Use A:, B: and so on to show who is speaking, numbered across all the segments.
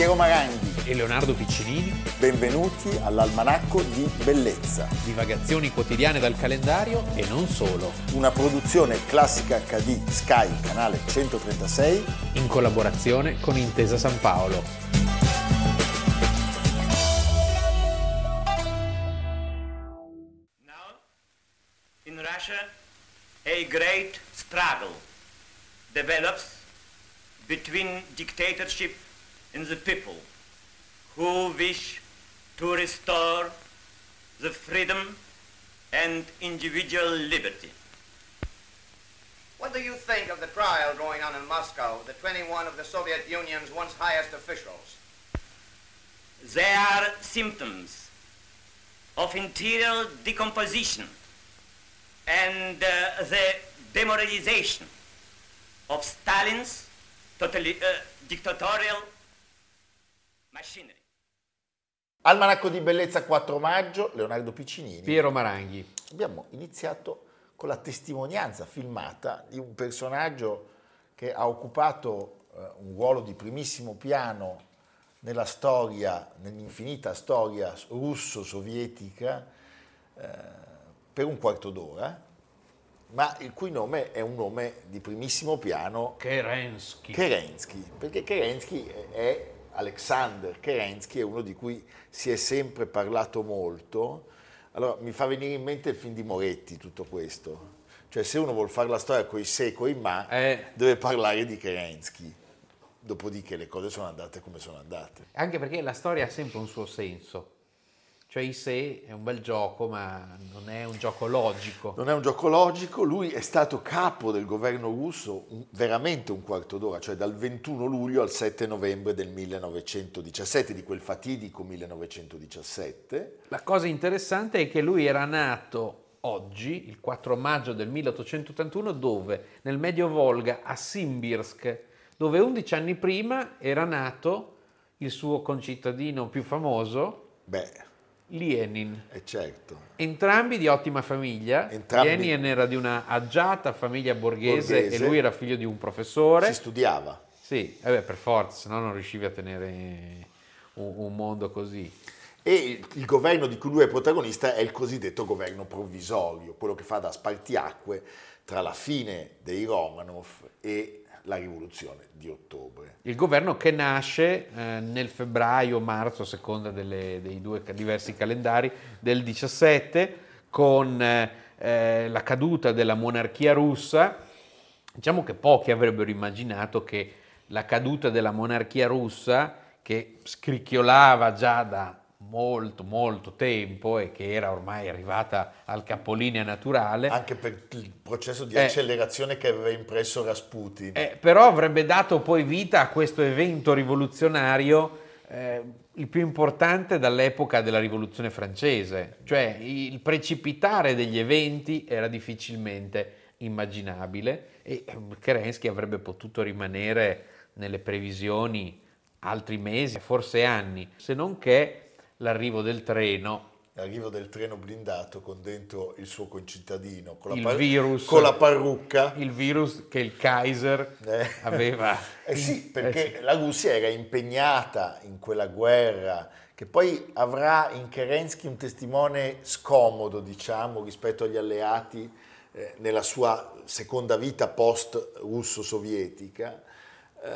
A: Piero Maranghi
B: e Leonardo Piccinini.
A: Benvenuti all'Almanacco di Bellezza.
B: Divagazioni quotidiane dal calendario e non solo.
A: Una produzione classica HD Sky, canale 136.
B: In collaborazione con Intesa San Paolo.
C: Now, in Russia, a great struggle develops between dictatorship and the people who wish to restore the freedom and individual liberty.
D: What do you think of the trial going on in Moscow, the 21 of the Soviet Union's once highest officials?
C: They are symptoms of interior decomposition and uh, the demoralization of Stalin's totally, uh, dictatorial machinery.
A: Almanacco di Bellezza 4 maggio, Leonardo Piccinini.
B: Piero Maranghi.
A: Abbiamo iniziato con la testimonianza filmata di un personaggio che ha occupato eh, un ruolo di primissimo piano nella storia, nell'infinita storia russo-sovietica eh, per un quarto d'ora, ma il cui nome è un nome di primissimo piano
B: Kerensky.
A: Kerensky, perché Kerensky è Alexander Kerensky, è uno di cui si è sempre parlato molto. Allora mi fa venire in mente il film di Moretti tutto questo. Cioè se uno vuole fare la storia coi se coi ma,
B: Eh.
A: deve parlare di Kerensky. Dopodiché le cose sono andate come sono andate.
B: Anche perché la storia ha sempre un suo senso. Cioè i sé è un bel gioco, ma non è un gioco logico.
A: Non è un gioco logico, lui è stato capo del governo russo un- veramente un quarto d'ora, cioè dal 21 luglio al 7 novembre del 1917, di quel fatidico 1917.
B: La cosa interessante è che lui era nato oggi, il 4 maggio del 1881, dove? Nel Medio Volga, a Simbirsk, dove 11 anni prima era nato il suo concittadino più famoso,
A: Beh,
B: Lenin.
A: è certo.
B: Entrambi di ottima famiglia.
A: Entrambi-
B: Lenin era di una agiata famiglia borghese,
A: Borghese.
B: e lui era figlio di un professore.
A: Si studiava.
B: Sì, eh beh, per forza, se no non riuscivi a tenere un, un mondo così.
A: E il, il governo di cui lui è protagonista è il cosiddetto governo provvisorio, quello che fa da spartiacque tra la fine dei Romanov e la rivoluzione di ottobre.
B: Il governo che nasce eh, nel febbraio-marzo, a seconda delle- dei due diversi calendari, del 17, con eh, eh, la caduta della monarchia russa. Diciamo che pochi avrebbero immaginato che la caduta della monarchia russa, che scricchiolava già da molto molto tempo e che era ormai arrivata al capolinea naturale,
A: Anche per il processo di
B: Eh.
A: accelerazione che aveva impresso Rasputin.
B: eh, però avrebbe dato poi vita a questo evento rivoluzionario, eh, il più importante dall'epoca della rivoluzione francese, cioè il precipitare degli eventi era difficilmente immaginabile e eh, Kerensky avrebbe potuto rimanere nelle previsioni altri mesi, forse anni, se non che l'arrivo del treno
A: L'arrivo del treno blindato con dentro il suo concittadino, con la,
B: Il
A: par-
B: virus.
A: con la parrucca.
B: il virus che il Kaiser
A: Eh.
B: aveva.
A: Eh sì, perché
B: Eh sì.
A: la Russia era impegnata in quella guerra che poi avrà in Kerensky un testimone scomodo, diciamo, rispetto agli alleati eh, nella sua seconda vita post-russo-sovietica. Eh,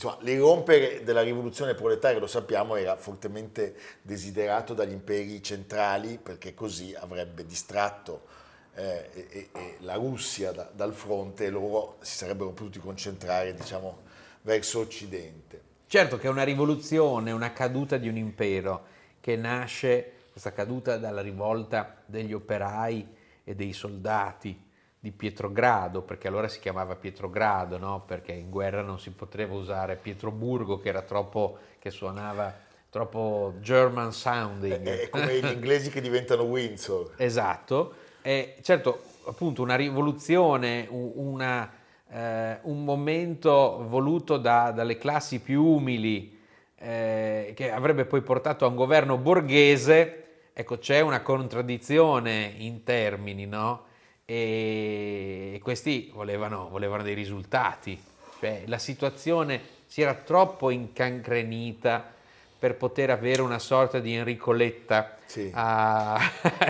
A: insomma, l'irrompere della rivoluzione proletaria, lo sappiamo, era fortemente desiderato dagli imperi centrali perché così avrebbe distratto eh, e, e- la Russia da- dal fronte e loro si sarebbero potuti concentrare, diciamo, verso occidente.
B: Certo che una rivoluzione, una caduta di un impero che nasce, questa caduta dalla rivolta degli operai e dei soldati di Pietrogrado, perché allora si chiamava Pietrogrado, no? perché in guerra non si poteva usare Pietroburgo che era troppo, che suonava troppo German sounding.
A: È, è come gli inglesi che diventano Windsor.
B: Esatto, e certo appunto una rivoluzione, una, eh, un momento voluto da- dalle classi più umili eh, che avrebbe poi portato a un governo borghese, ecco c'è una contraddizione in termini, no? E questi volevano, volevano dei risultati, cioè la situazione si era troppo incancrenita per poter avere una sorta di Enrico Letta
A: Sì.
B: a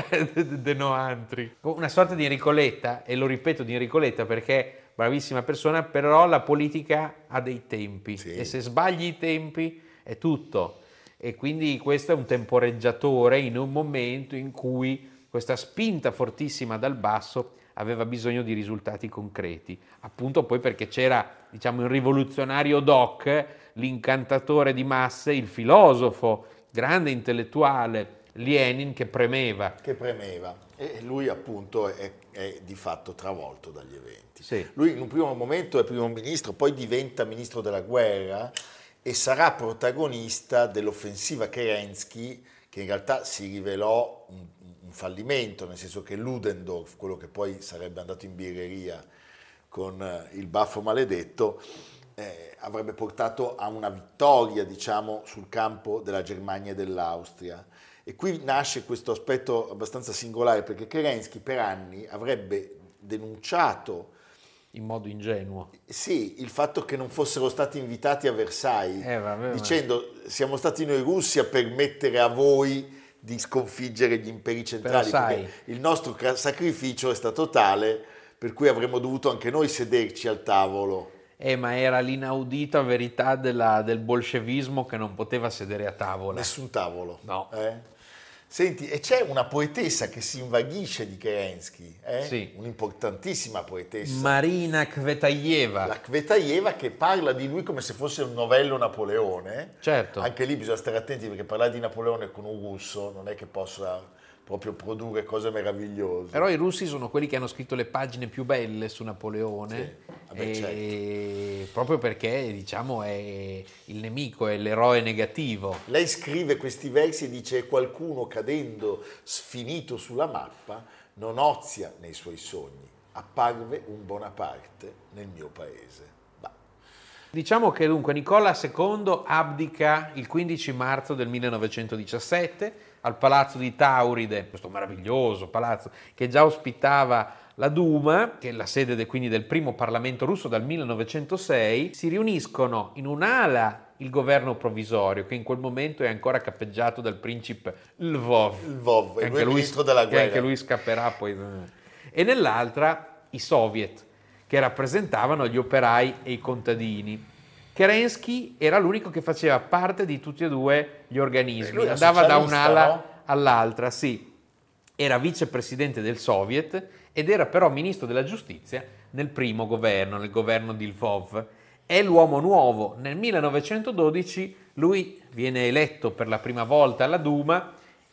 B: De Noantri. Una sorta di Enrico Letta, e lo ripeto di Enrico Letta perché bravissima persona, però la politica ha dei tempi
A: Sì.
B: e se sbagli i tempi è tutto. E quindi questo è un temporeggiatore in un momento in cui questa spinta fortissima dal basso aveva bisogno di risultati concreti. Appunto poi perché c'era, diciamo, il rivoluzionario doc, l'incantatore di masse, il filosofo, grande intellettuale, Lenin che premeva.
A: che premeva e lui appunto è, è di fatto travolto dagli eventi.
B: Sì.
A: Lui in un primo momento è primo ministro, poi diventa ministro della guerra e sarà protagonista dell'offensiva Kerensky che in realtà si rivelò un, un fallimento, nel senso che Ludendorff, quello che poi sarebbe andato in birreria con eh, il baffo maledetto, eh, avrebbe portato a una vittoria, diciamo, sul campo della Germania e dell'Austria. E qui nasce questo aspetto abbastanza singolare perché Kerensky per anni avrebbe denunciato
B: In modo ingenuo.
A: sì, il fatto che non fossero stati invitati a Versailles,
B: Eh, vabbè,
A: dicendo siamo stati noi russi a permettere a voi di sconfiggere gli imperi centrali,
B: sai-
A: perché il nostro sacrificio è stato tale per cui avremmo dovuto anche noi sederci al tavolo.
B: Eh, ma era l'inaudita verità della- del bolscevismo che non poteva sedere a tavola.
A: Nessun tavolo.
B: No.
A: eh? Senti, e c'è una poetessa che si invaghisce di Kerensky, eh?
B: Sì.
A: un'importantissima poetessa,
B: Marina Kvetayeva.
A: la Kvetayeva, che parla di lui come se fosse un novello Napoleone.
B: Certo.
A: Anche lì bisogna stare attenti perché parlare di Napoleone con un russo non è che possa proprio produrre cose meravigliose.
B: Però i russi sono quelli che hanno scritto le pagine più belle su Napoleone,
A: Sì, vabbè, certo.
B: e- proprio perché diciamo è il nemico, è l'eroe negativo.
A: Lei scrive questi versi e dice qualcuno cadendo sfinito sulla mappa non ozia nei suoi sogni, apparve un Bonaparte nel mio paese.
B: Diciamo che dunque Nicola II abdica il 15 marzo del 1917 al palazzo di Tauride, questo meraviglioso palazzo che già ospitava la Duma, che è la sede de- quindi del primo Parlamento russo dal 1906, si riuniscono in un'ala il governo provvisorio, che in quel momento è ancora capeggiato dal principe Lvov.
A: Lvov,
B: che
A: e lui ministro della
B: che
A: guerra.
B: anche lui scapperà poi. E nell'altra i soviet, che rappresentavano gli operai e i contadini. Kerensky era l'unico che faceva parte di tutti e due gli organismi,
A: era
B: andava da un'ala
A: no?
B: all'altra, sì. Era vicepresidente del Soviet ed era però ministro della giustizia nel primo governo, nel governo di Lvov. È l'uomo nuovo. Nel 1912 lui viene eletto per la prima volta alla Duma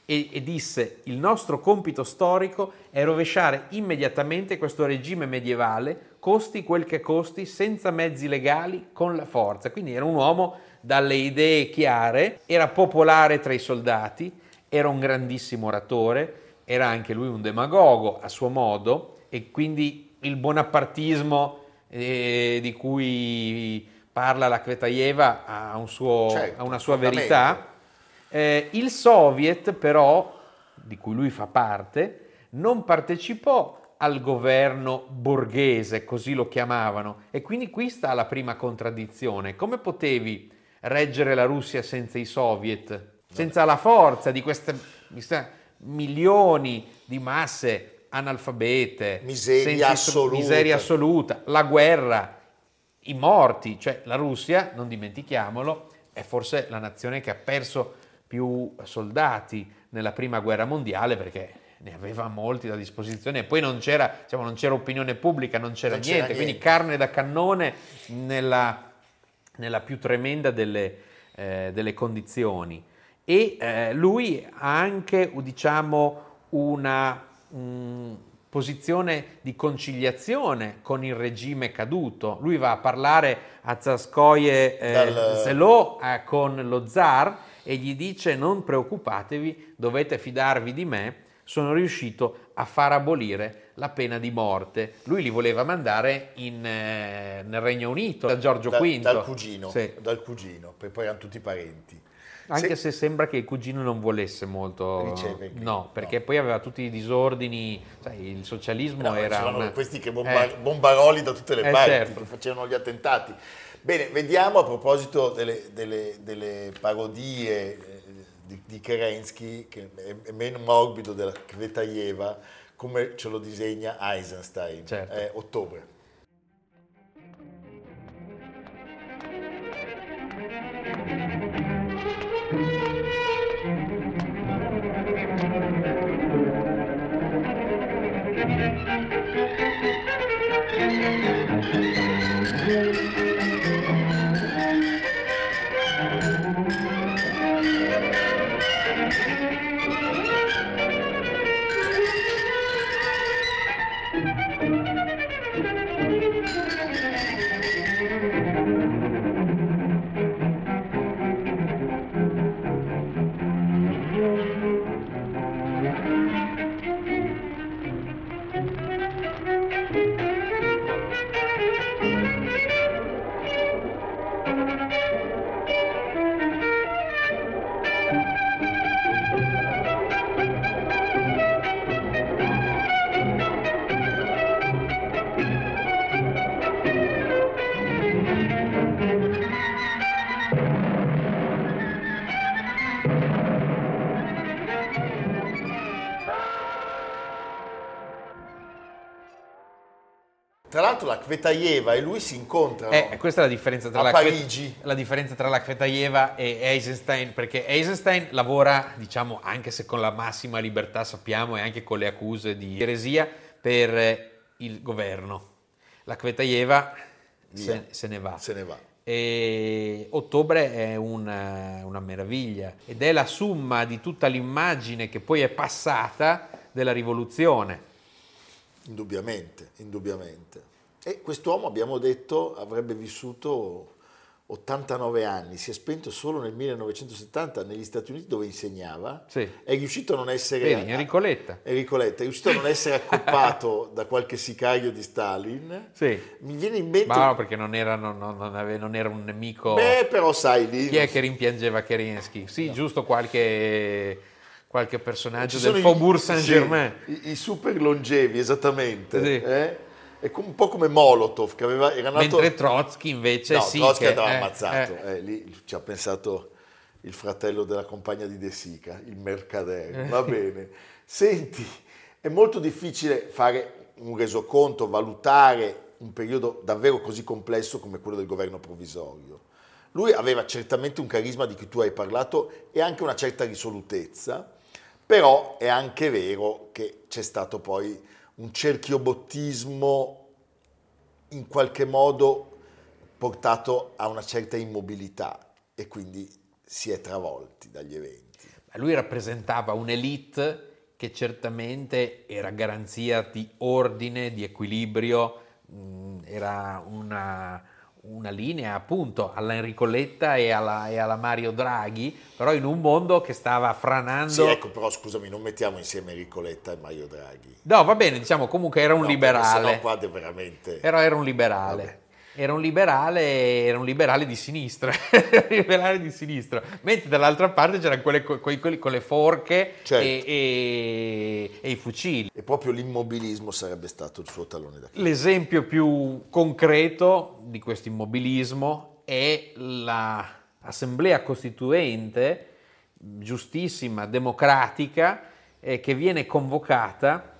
B: e, e disse il nostro compito storico è rovesciare immediatamente questo regime medievale, costi quel che costi, senza mezzi legali, con la forza. Quindi era un uomo dalle idee chiare, era popolare tra i soldati, era un grandissimo oratore, era anche lui un demagogo a suo modo e quindi il bonapartismo eh, di cui parla la Kvetayeva ha, un suo-
A: Certo,
B: ha una sua verità. Eh, il Soviet però, di cui lui fa parte, non partecipò al governo borghese, così lo chiamavano, e quindi qui sta la prima contraddizione. Come potevi reggere la Russia senza i Soviet? Senza la forza di queste milioni di masse analfabete,
A: Miseria assoluta.
B: miseria assoluta, la guerra, i morti, cioè la Russia, non dimentichiamolo, è forse la nazione che ha perso più soldati nella prima guerra mondiale perché ne aveva molti a disposizione e poi non c'era, diciamo, non c'era opinione pubblica, non c'era,
A: Non c'era
B: niente, quindi
A: niente.
B: carne da cannone nella, nella più tremenda delle, eh, delle condizioni. E eh, lui ha anche, diciamo, una mm, posizione di conciliazione con il regime caduto. Lui va a parlare a Zaskoye eh,
A: Dal-
B: Zelò eh, con lo zar e gli dice non preoccupatevi, dovete fidarvi di me, sono riuscito a far abolire la pena di morte. Lui li voleva mandare in, eh, nel Regno Unito da Giorgio
A: Da-
B: V.
A: dal cugino,
B: Sì.
A: dal cugino, poi erano tutti parenti.
B: Anche
A: Se-
B: se sembra che il cugino non volesse molto,
A: Riceve
B: no, perché
A: no.
B: poi aveva tutti i disordini, sai, il socialismo
A: No,
B: era una-
A: questi che bomba-
B: Eh,
A: bombaroli da tutte le
B: Eh,
A: parti,
B: certo.
A: facevano gli attentati. Bene, vediamo a proposito delle, delle- delle parodie eh, di, di Kerensky, che è, è meno morbido della Kvetaeva, come ce lo disegna Eisenstein.
B: Certo.
A: Eh, ottobre. L'altro la Kvetaeva e lui si incontrano.
B: Eh, questa è la differenza tra la,
A: Parigi.
B: la differenza tra la Kvetaeva e Eisenstein, perché Eisenstein lavora, diciamo, anche se con la massima libertà sappiamo e anche con le accuse di eresia, per eh, il governo. La Kvetaeva se, se ne va.
A: Se ne va.
B: E ottobre è una, una meraviglia ed è la summa di tutta l'immagine che poi è passata della rivoluzione.
A: Indubbiamente, indubbiamente. E quest'uomo, abbiamo detto, avrebbe vissuto 89 anni, si è spento solo nel 1970 negli Stati Uniti dove insegnava.
B: Sì.
A: È riuscito a non essere...
B: Vedi, Enrico Letta.
A: Enrico Letta, è riuscito a non essere accoppato da qualche sicario di Stalin.
B: Sì.
A: Mi viene in mente...
B: Ma no, perché non era, non- non- non ave- non era un nemico.
A: Beh, però sai lì...
B: Chi è che rimpiangeva Kerensky? Sì, giusto qualche, qualche personaggio del Faubourg Saint-Germain.
A: sì, i, i super longevi, esattamente.
B: Sì.
A: eh? È un po' come Molotov, che aveva, era nato...
B: Mentre Trotsky invece
A: no,
B: sì.
A: Trotsky
B: che-
A: andava
B: eh,
A: ammazzato.
B: eh.
A: eh, lì ci ha pensato il fratello della compagna di De Sica, il mercader. Va bene. Senti, è molto difficile fare un resoconto, valutare un periodo davvero così complesso come quello del governo provvisorio. Lui aveva certamente un carisma di cui tu hai parlato e anche una certa risolutezza, però è anche vero che c'è stato poi un cerchiobottismo in qualche modo portato a una certa immobilità e quindi si è travolti dagli eventi.
B: Lui rappresentava un'elite che certamente era garanzia di ordine, di equilibrio, mh, era una, una linea appunto alla Enrico Letta e alla, e alla Mario Draghi, però in un mondo che stava franando...
A: Sì, ecco, però scusami, non mettiamo insieme Enrico Letta e Mario Draghi.
B: No, va bene, diciamo comunque era un
A: No,
B: liberale.
A: sennò qua veramente...
B: Però era un liberale.
A: Vabbè.
B: Era un liberale, era un liberale di sinistra, liberale di sinistra. Mentre dall'altra parte c'erano quelle, quei- quelli con le forche
A: Certo.
B: e, e- e i fucili.
A: E proprio l'immobilismo sarebbe stato il suo talone d'Achille.
B: L'esempio più concreto di questo immobilismo è l'assemblea costituente, giustissima, democratica, eh, che viene convocata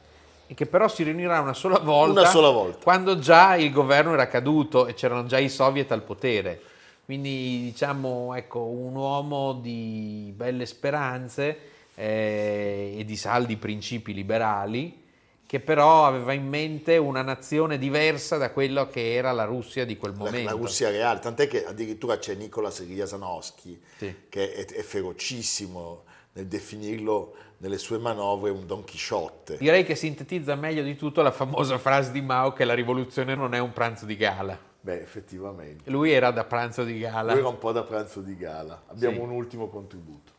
B: e che però si riunirà una sola volta,
A: Una sola volta.
B: quando già il governo era caduto e c'erano già i soviet al potere. Quindi diciamo, ecco, un uomo di belle speranze eh, e di saldi principi liberali, che però aveva in mente una nazione diversa da quello che era la Russia di quel
A: La,
B: momento.
A: la Russia reale, tant'è che addirittura c'è Nicolas Riasanowski
B: Sì.
A: che è, è ferocissimo nel definirlo nelle sue manovre un Don Chisciotte.
B: Direi che sintetizza meglio di tutto la famosa frase di Mao che la rivoluzione non è un pranzo di gala.
A: Beh, effettivamente.
B: Lui era da pranzo di gala.
A: Lui era un po' da pranzo di gala. Abbiamo
B: Sì.
A: un ultimo contributo.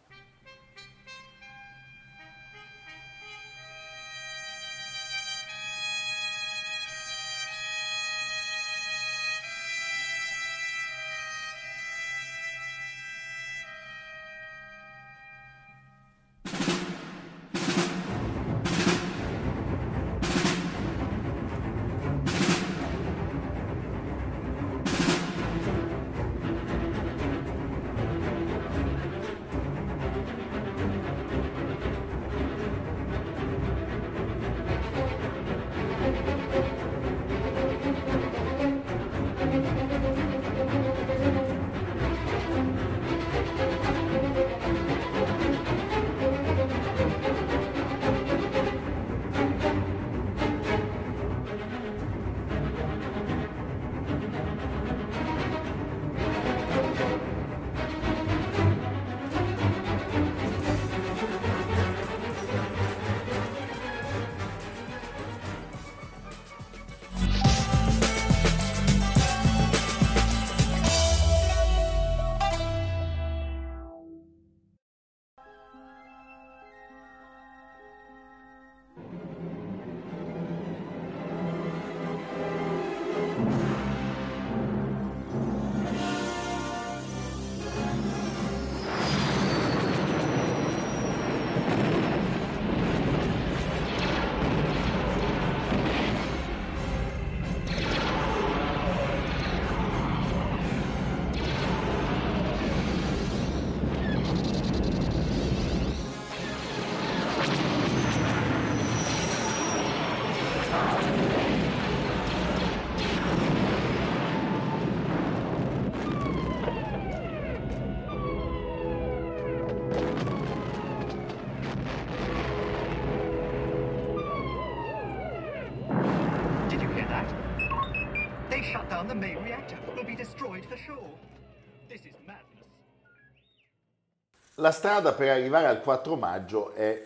A: La strada per arrivare al 4 maggio è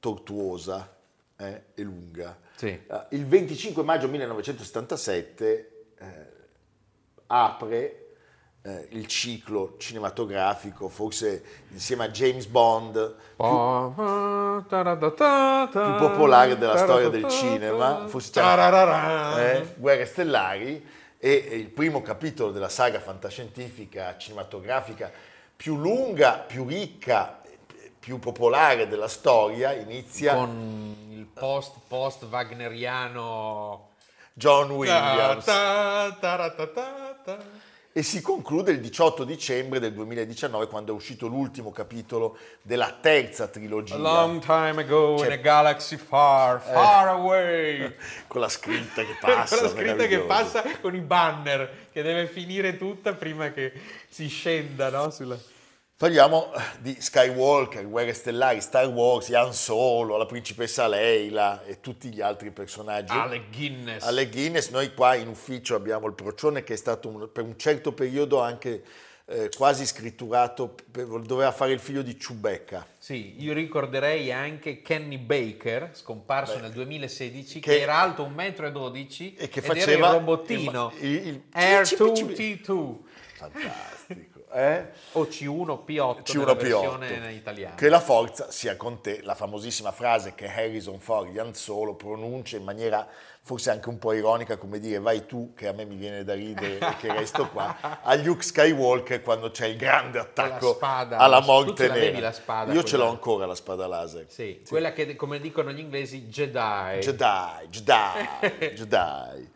A: tortuosa eh, e lunga.
B: Sì.
A: Eh, Il 25 maggio 1977 eh, apre eh, il ciclo cinematografico, forse insieme a James Bond, più popolare della storia del cinema, forse eh, Guerre Stellari, e il primo capitolo della saga fantascientifica cinematografica più lunga, più ricca, più popolare della storia inizia
B: Con il post, post wagneriano
A: John Williams
B: Ta, ta, ta.
A: E si conclude il 18 dicembre del 2019 quando è uscito l'ultimo capitolo della terza trilogia
B: A long time ago
A: Cioè-
B: in a galaxy far, far away.
A: con la scritta che passa.
B: Con la scritta che passa con i banner che deve finire tutta prima che si scenda no? sulla...
A: Parliamo di Skywalker, Guerre Stellari, Star Wars, Han Solo, la principessa Leila e tutti gli altri personaggi.
B: Alec Guinness.
A: Alle Guinness, noi qua in ufficio abbiamo il procione che è stato un- per un certo periodo anche eh, quasi scritturato, per- doveva fare il figlio di Chewbacca.
B: Sì, io ricorderei anche Kenny Baker, scomparso nel 2016, che,
A: che-
B: era alto 1,12 m
A: e che
B: ed
A: faceva
B: era il robottino
A: il- il-
B: Air
A: cipi, cipi.
B: 2T2
A: Fantastico. Eh?
B: o C1P8
A: C1P8.
B: nella versione italiana.
A: Che la forza sia con te, la famosissima frase che Harrison Ford, Jan Solo, pronuncia in maniera forse anche un po' ironica, come dire vai tu che a me mi viene da ridere e che resto qua, a Luke Skywalker quando c'è il grande attacco
B: spada.
A: alla morte nera.
B: spada,
A: Io ce l'ho ancora la spada laser.
B: Sì, quella che come dicono gli inglesi Jedi.
A: Jedi, Jedi, Jedi.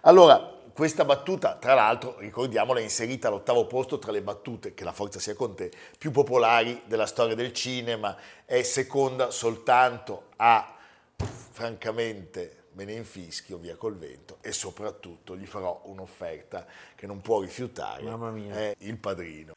A: Allora, questa battuta, tra l'altro, ricordiamola, è inserita all'ottavo posto tra le battute, che la forza sia con te, più popolari della storia del cinema, è seconda soltanto a, francamente, me ne infischio via col vento e soprattutto gli farò un'offerta che non può rifiutare,
B: Mamma mia.
A: è il padrino.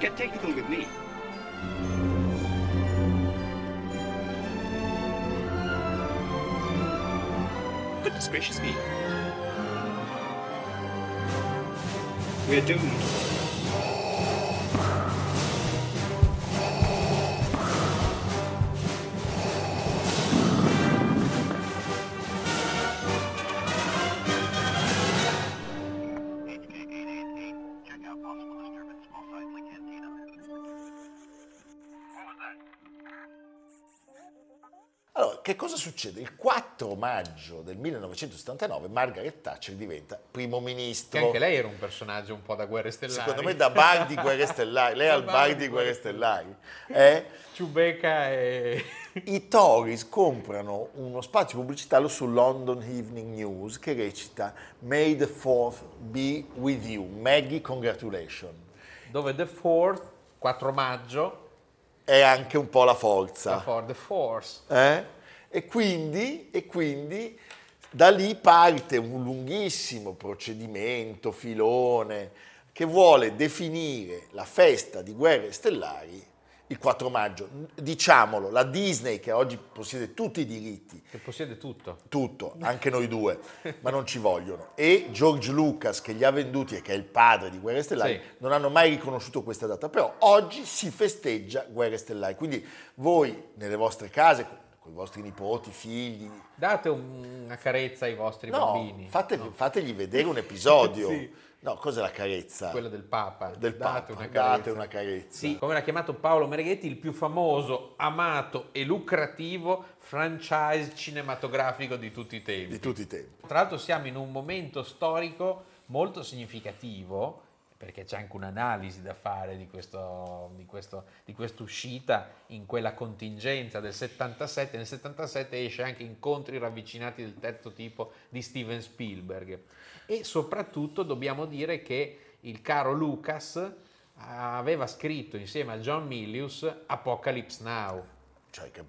E: Don't get technical with me. Goodness gracious me. We're doomed.
A: Allora, che cosa succede? Il 4 maggio del 1979 Margaret Thatcher diventa primo ministro.
B: Che anche lei era un personaggio un po' da guerre stellari.
A: Secondo me da bar di Guerre Stellari, lei è al bar di Guerre Stellari. Eh,
B: Chewbacca e...
A: I Tories comprano uno spazio pubblicitario su London Evening News che recita May the 4th be with you, Maggie congratulations.
B: dove The Fourth, 4 maggio,
A: È anche un po' la forza.
B: for The Force.
A: Eh? E, quindi, e quindi da lì parte un lunghissimo procedimento, filone, che vuole definire la festa di Guerre Stellari il 4 maggio. Diciamolo, la Disney che oggi possiede tutti i diritti,
B: Che possiede tutto.
A: tutto, anche noi due, ma non ci vogliono. E George Lucas che li ha venduti e che è il padre di Guerre Stellari,
B: Sì.
A: non hanno mai riconosciuto questa data. Però oggi si festeggia Guerre Stellari. Quindi voi nelle vostre case, con i vostri nipoti, figli,
B: Date un- una carezza ai vostri
A: no,
B: bambini.
A: fate-
B: No,
A: fategli vedere un episodio.
B: Sì.
A: No, cos'è la carezza?
B: Quella del Papa.
A: Del
B: Date
A: Papa.
B: una
A: Date una carezza.
B: Sì, come l'ha chiamato Paolo Mereghetti, il più famoso, amato e lucrativo franchise cinematografico di tutti i tempi.
A: Di tutti i tempi.
B: Tra l'altro siamo in un momento storico molto significativo perché c'è anche un'analisi da fare di, questo, di, questo, di quest'uscita in quella contingenza del 77. Nel 77 esce anche Incontri ravvicinati del terzo tipo di Steven Spielberg. E soprattutto dobbiamo dire che il caro Lucas aveva scritto insieme a John Milius Apocalypse Now.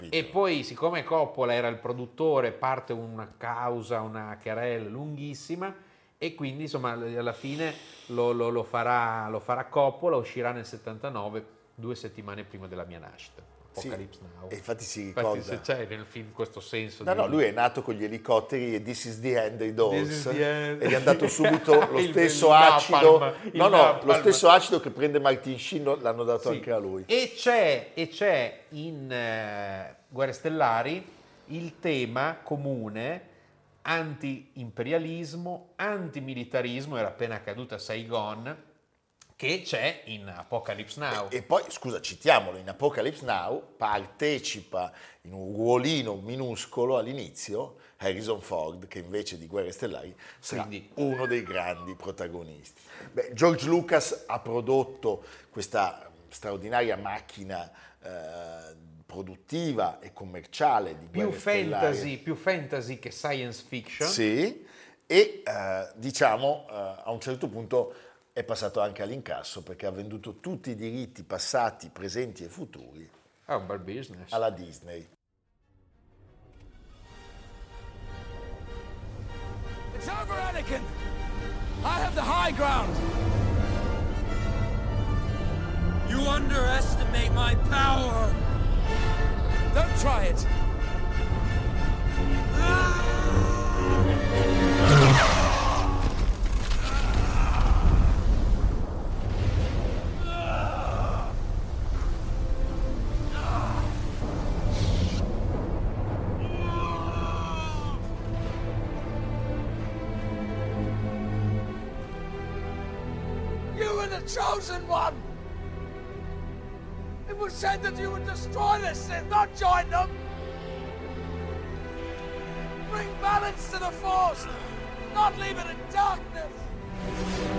B: E poi, siccome Coppola era il produttore, parte una causa, una querelle lunghissima e quindi insomma alla fine lo, lo, lo, farà, lo farà Coppola, uscirà nel 79, due settimane prima della mia nascita. Apocalypse
A: Sì,
B: Now.
A: Infatti si
B: Infatti
A: ricorda.
B: se c'è nel film questo senso
A: No,
B: di...
A: no, lui è nato con gli elicotteri e This is the end dei Dolls
B: end.
A: ed è andato subito lo stesso
B: il
A: acido.
B: il
A: no, no,
B: napalm.
A: lo stesso acido che prende Martin Sheen l'hanno dato
B: Sì.
A: anche a lui.
B: E c'è, e c'è in eh, Guerre Stellari il tema comune anti-imperialismo, antimilitarismo, era appena caduta Saigon, che c'è in Apocalypse Now.
A: E poi, scusa, citiamolo, in Apocalypse Now partecipa in un ruolino minuscolo all'inizio Harrison Ford, che invece di Guerre Stellari sarà
B: Quindi-
A: uno dei grandi protagonisti. Beh, George Lucas ha prodotto questa straordinaria macchina eh, produttiva e commerciale di
B: più fantasy, più fantasy che science fiction.
A: Sì, e eh, diciamo eh, a un certo punto è passato anche all'incasso perché ha venduto tutti i diritti passati, presenti e futuri
B: È un bel business.
A: alla Disney.
F: It's over, Anakin! I have the high ground! You underestimate my power! Don't try it! You were the chosen one! Was said that you would destroy this Sith, not join them! Bring balance to the Force, not leave it in darkness!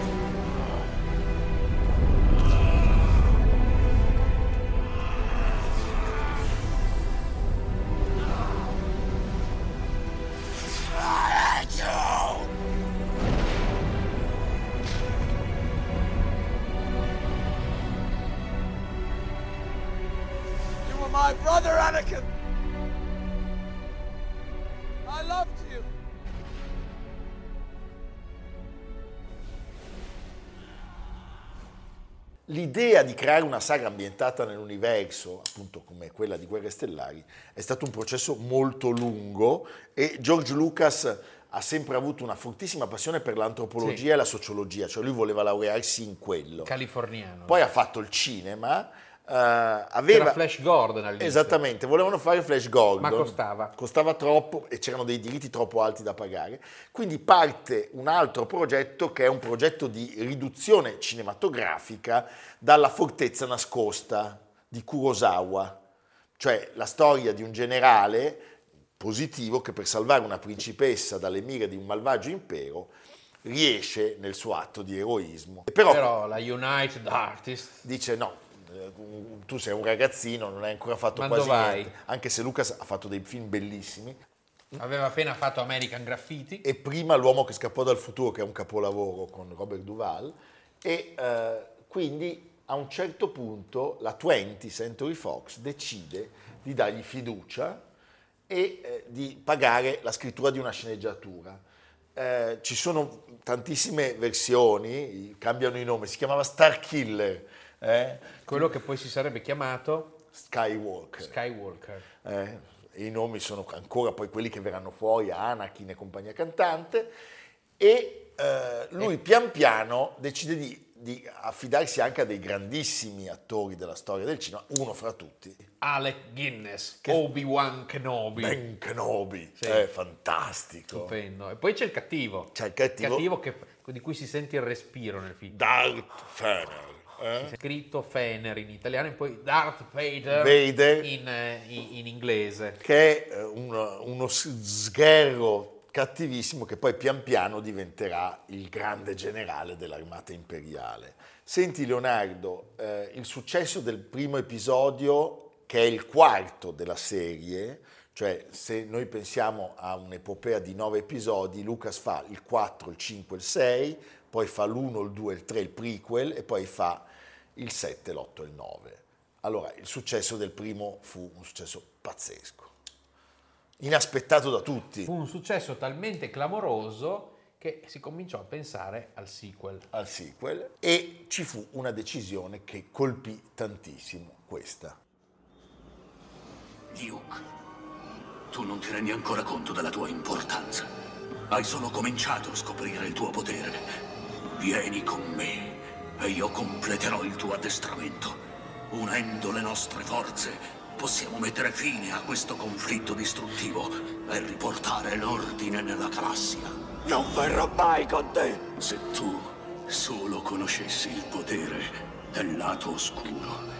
A: L'idea di creare una saga ambientata nell'universo, appunto come quella di Guerre Stellari, è stato un processo molto lungo e George Lucas ha sempre avuto una fortissima passione per l'antropologia
B: Sì.
A: e la sociologia, cioè lui voleva laurearsi in quello.
B: Californiano.
A: Poi ha fatto il cinema,
B: C'era
A: aveva...
B: Flash Gordon all'inizio.
A: Esattamente, volevano fare Flash Gordon.
B: Ma costava.
A: Costava troppo e c'erano dei diritti troppo alti da pagare. Quindi parte un altro progetto che è un progetto di riduzione cinematografica dalla fortezza nascosta di Kurosawa, cioè la storia di un generale positivo che per salvare una principessa dalle mire di un malvagio impero riesce nel suo atto di eroismo. Però
B: Però la United Artists
A: dice no, tu sei un ragazzino, non hai ancora fatto
B: Ma
A: quasi
B: dov'hai?
A: niente, anche se Lucas ha fatto dei film bellissimi.
B: aveva appena fatto American Graffiti.
A: E prima L'uomo che scappò dal futuro, che è un capolavoro con Robert Duval, e eh, quindi a un certo punto la 20th Century Fox decide di dargli fiducia e eh, di pagare la scrittura di una sceneggiatura. Eh, ci sono tantissime versioni, cambiano i nomi, si chiamava Star Killer, eh?
B: Quello che poi si sarebbe chiamato
A: Skywalker.
B: Skywalker.
A: eh, e i nomi sono ancora poi quelli che verranno fuori, Anakin e compagnia cantante, e eh, lui pian piano decide di, di affidarsi anche a dei grandissimi attori della storia del cinema, uno fra tutti,
B: Alec Guinness,
A: Che-
B: Obi-Wan Kenobi.
A: Ben Kenobi,
B: Sì.
A: è fantastico.
B: Stupendo. E poi c'è il cattivo.
A: C'è il cattivo,
B: che- di cui si sente il respiro nel film.
A: Darth Vader. Eh?
B: Scritto Fener in italiano e poi Darth Vader,
A: Vader.
B: In, eh, in- in inglese.
A: che è eh, un- uno s- sgherro cattivissimo che poi pian piano diventerà il grande generale dell'armata imperiale. Senti Leonardo, eh, il successo del primo episodio, che è il quarto della serie, cioè se noi pensiamo a un'epopea di nove episodi, Lucas fa il 4, il 5, il 6, poi fa l'1, il 2, il 3, il prequel e poi fa il 7, l'8 e il 9. Allora, il successo del primo fu un successo pazzesco, inaspettato da tutti.
B: Fu un successo talmente clamoroso che si cominciò a pensare al sequel.
A: al sequel e ci fu una decisione che colpì tantissimo questa.
G: Luke, tu non ti rendi ancora conto della tua importanza. Hai solo cominciato a scoprire il tuo potere. Vieni con me e io completerò il tuo addestramento. Unendo le nostre forze, possiamo mettere fine a questo conflitto distruttivo e riportare l'ordine nella galassia. Non verrò mai con te! Se tu solo conoscessi il potere del lato oscuro.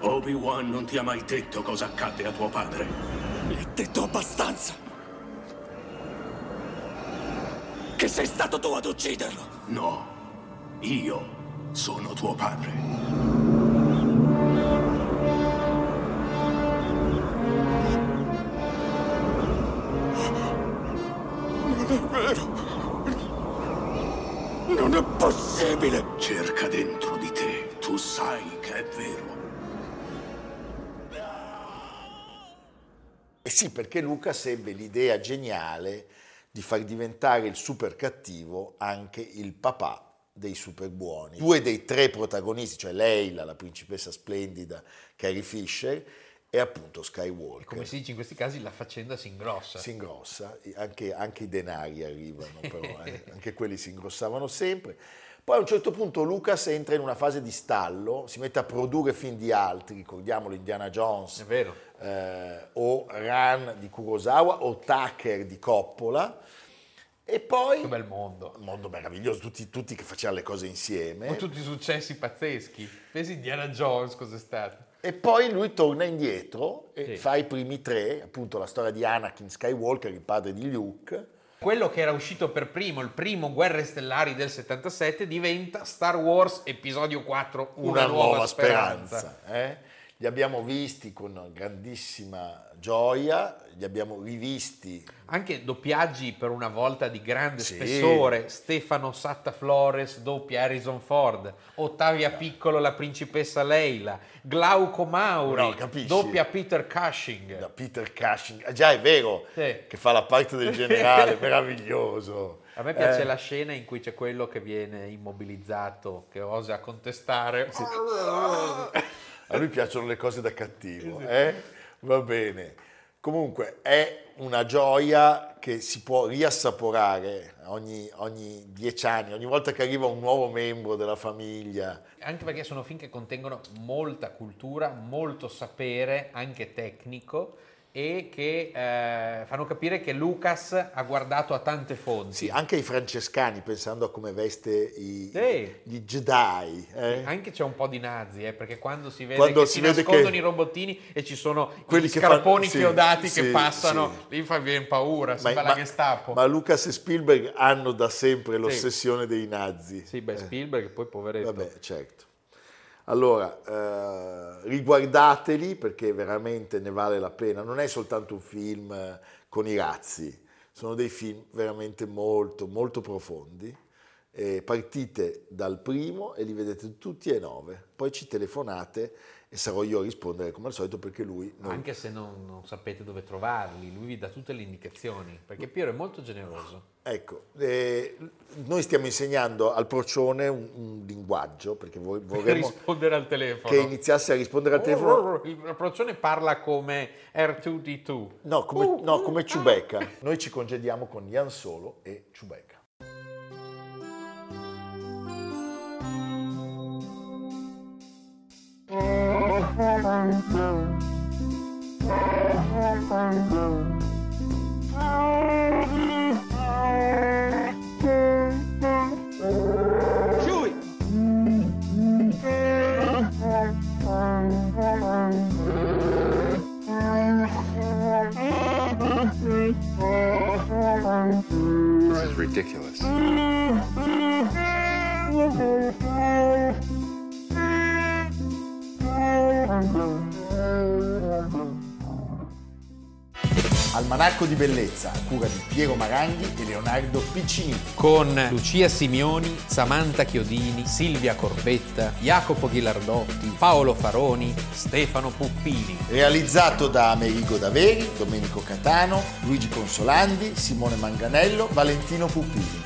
G: Obi-Wan non ti ha mai detto cosa accadde a tuo padre. Mi ha detto abbastanza. Che sei stato tu ad ucciderlo? No, io sono tuo padre. Non è vero. Non è possibile. Cerca dentro di te. Tu sai che è vero.
A: E sì, perché Lucas ebbe l'idea geniale di far diventare il super cattivo anche il papà dei super buoni. Due dei tre protagonisti, cioè Leila, la principessa splendida, Carrie Fisher, e appunto Skywalker.
B: Come si dice in questi casi, la faccenda si ingrossa.
A: si ingrossa, anche, anche i denari arrivano, però, eh, anche quelli si ingrossavano sempre. Poi a un certo punto Lucas entra in una fase di stallo, si mette a produrre film di altri, ricordiamolo Indiana Jones,
B: È vero.
A: eh, o Run di Kurosawa o Tucker di Coppola, e poi...
B: Che bel mondo.
A: Un mondo meraviglioso, tutti, tutti che facevano le cose insieme.
B: Con tutti i successi pazzeschi. Pensi Indiana Jones cos'è stato?
A: E poi lui torna indietro e
B: Sì.
A: fa i primi tre, appunto la storia di Anakin Skywalker, il padre di Luke,
B: Quello che era uscito per primo, il primo Guerre Stellari del 77, diventa Star Wars Episodio 4, Una, nuova, speranza.
A: eh? Li abbiamo visti con grandissima gioia, li abbiamo rivisti.
B: Anche doppiaggi per una volta di grande
A: Sì.
B: spessore. Stefano Satta Flores doppia Harrison Ford. Ottavia Piccolo la principessa Leila. Glauco Mauri
A: No,
B: doppia Peter Cushing.
A: Da Peter Cushing, ah, già è vero
B: Sì.
A: che fa la parte del generale, meraviglioso.
B: A me piace
A: Eh,
B: la scena in cui c'è quello che viene immobilizzato, che osa contestare.
A: A lui piacciono le cose da cattivo, eh? Va bene. Comunque è una gioia che si può riassaporare ogni, ogni dieci anni, ogni volta che arriva un nuovo membro della famiglia.
B: Anche perché sono film che contengono molta cultura, molto sapere, anche tecnico, e che eh, fanno capire che Lucas ha guardato a tante fonti.
A: Sì, anche i francescani, pensando a come veste i,
B: Sì.
A: gli Jedi. eh?
B: Anche c'è un po' di nazi, eh, perché quando si vede
A: Quando
B: che
A: si
B: si, nascondono
A: che-
B: i robottini e ci sono
A: Quelli che
B: scarponi
A: fanno- sì,
B: chiodati
A: sì,
B: che passano, lì fa viene paura, sembra la Gestapo.
A: ma Lucas e Spielberg hanno da sempre l'ossessione dei nazi.
B: Sì, beh,
A: Eh.
B: Spielberg poi poveretto.
A: Vabbè, certo. Allora, eh, riguardateli perché veramente ne vale la pena. Non è soltanto un film eh, con i razzi, sono dei film veramente molto, molto profondi. E partite dal primo e li vedete tutti e nove. Poi ci telefonate e sarò io a rispondere come al solito perché lui... non-
B: Anche se non, non sapete dove trovarli, lui vi dà tutte le indicazioni, perché Piero è molto generoso.
A: Ecco, eh, noi stiamo insegnando al procione un, un linguaggio perché vor-
B: Per
A: vorremmo
B: rispondere al telefono.
A: che iniziasse a rispondere al telefono
B: Il procione parla come R2D2.
A: No, come, no, come Ciubecca. Noi ci congediamo con Ian Solo e Ciubecca. Almanacco di bellezza a cura di Piero Maranghi e Leonardo Piccini.
B: con Lucia Simioni, Samantha Chiodini, Silvia Corbetta, Jacopo Ghilardotti, Paolo Faroni, Stefano Puppini.
A: Realizzato da Amerigo Daveri, Domenico Catano, Luigi Consolandi, Simone Manganello, Valentino Puppini.